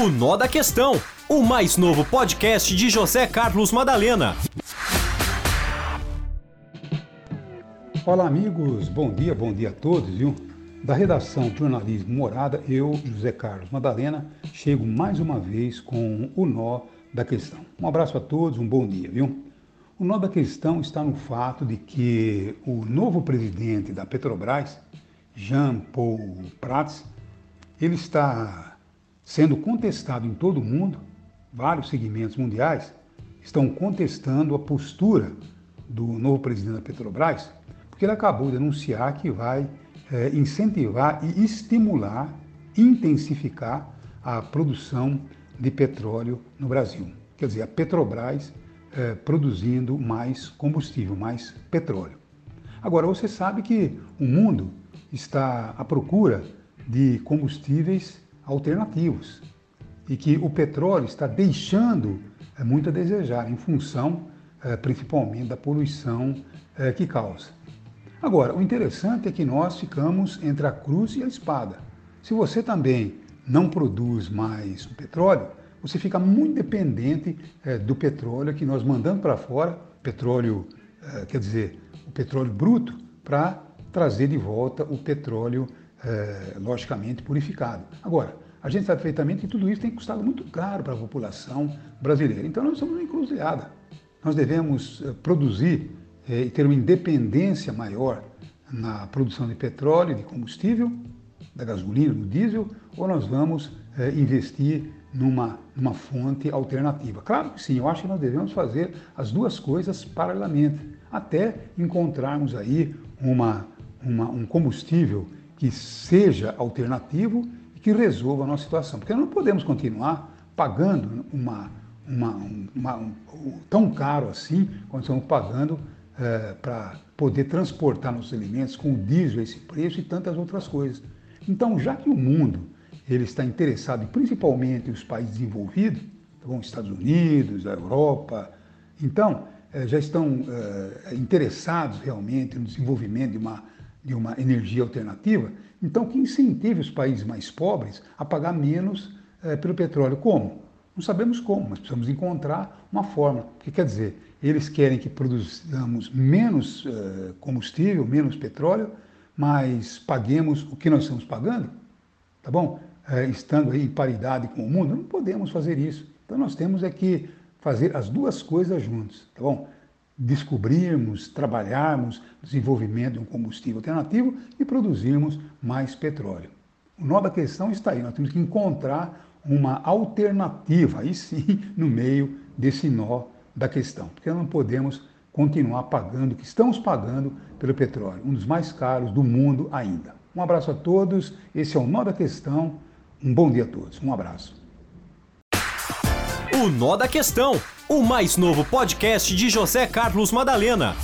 O Nó da Questão, o mais novo podcast de José Carlos Madalena. Olá, amigos, bom dia, bom dia a todos, viu? Da redação Jornalismo Morada, eu, José Carlos Madalena, chego mais uma vez com o Nó da Questão. Um abraço a todos, um bom dia, viu? O nó da questão está no fato de que o novo presidente da Petrobras, Jean Paul Prats, ele está sendo contestado em todo o mundo, vários segmentos mundiais estão contestando a postura do novo presidente da Petrobras, porque ele acabou de anunciar que vai é, incentivar e estimular, intensificar a produção de petróleo no Brasil. Quer dizer, a Petrobras é, produzindo mais combustível, mais petróleo. Agora, você sabe que o mundo está à procura de combustíveis alternativos e que o petróleo está deixando é, muito a desejar em função é, principalmente da poluição é, que causa. Agora, o interessante é que nós ficamos entre a cruz e a espada. Se você também não produz mais o petróleo, você fica muito dependente do petróleo que nós mandamos para fora, petróleo, quer dizer, o petróleo bruto, para trazer de volta o petróleo é, logicamente purificado. Agora, a gente sabe perfeitamente que tudo isso tem custado muito caro para a população brasileira. Então nós somos uma encruzilhada. Nós devemos é, produzir é, e ter uma independência maior na produção de petróleo, de combustível, da gasolina, do diesel, ou nós vamos é, investir numa, numa fonte alternativa. Claro que sim, eu acho que nós devemos fazer as duas coisas paralelamente, até encontrarmos aí uma, uma, um combustível que seja alternativo e que resolva a nossa situação. Porque não podemos continuar pagando uma, uma, uma um, tão caro assim, quando estamos pagando é, para poder transportar nossos alimentos com o diesel a esse preço e tantas outras coisas. Então, já que o mundo ele está interessado, principalmente os países desenvolvidos, então, Estados Unidos, a Europa, então é, já estão é, interessados realmente no desenvolvimento de uma de uma energia alternativa, então que incentive os países mais pobres a pagar menos é, pelo petróleo. Como? Não sabemos como, mas precisamos encontrar uma forma. Porque quer dizer, eles querem que produzamos menos é, combustível, menos petróleo, mas paguemos o que nós estamos pagando, tá bom? É, estando aí em paridade com o mundo, não podemos fazer isso. Então nós temos é que fazer as duas coisas juntos, tá bom? Descobrirmos, trabalharmos desenvolvimento de um combustível alternativo e produzirmos mais petróleo. O nó da questão está aí, nós temos que encontrar uma alternativa, aí sim, no meio desse nó da questão, porque não podemos continuar pagando o que estamos pagando pelo petróleo, um dos mais caros do mundo ainda. Um abraço a todos, esse é o Nó da Questão, um bom dia a todos, um abraço. O Nó da Questão, o mais novo podcast de José Carlos Madalena.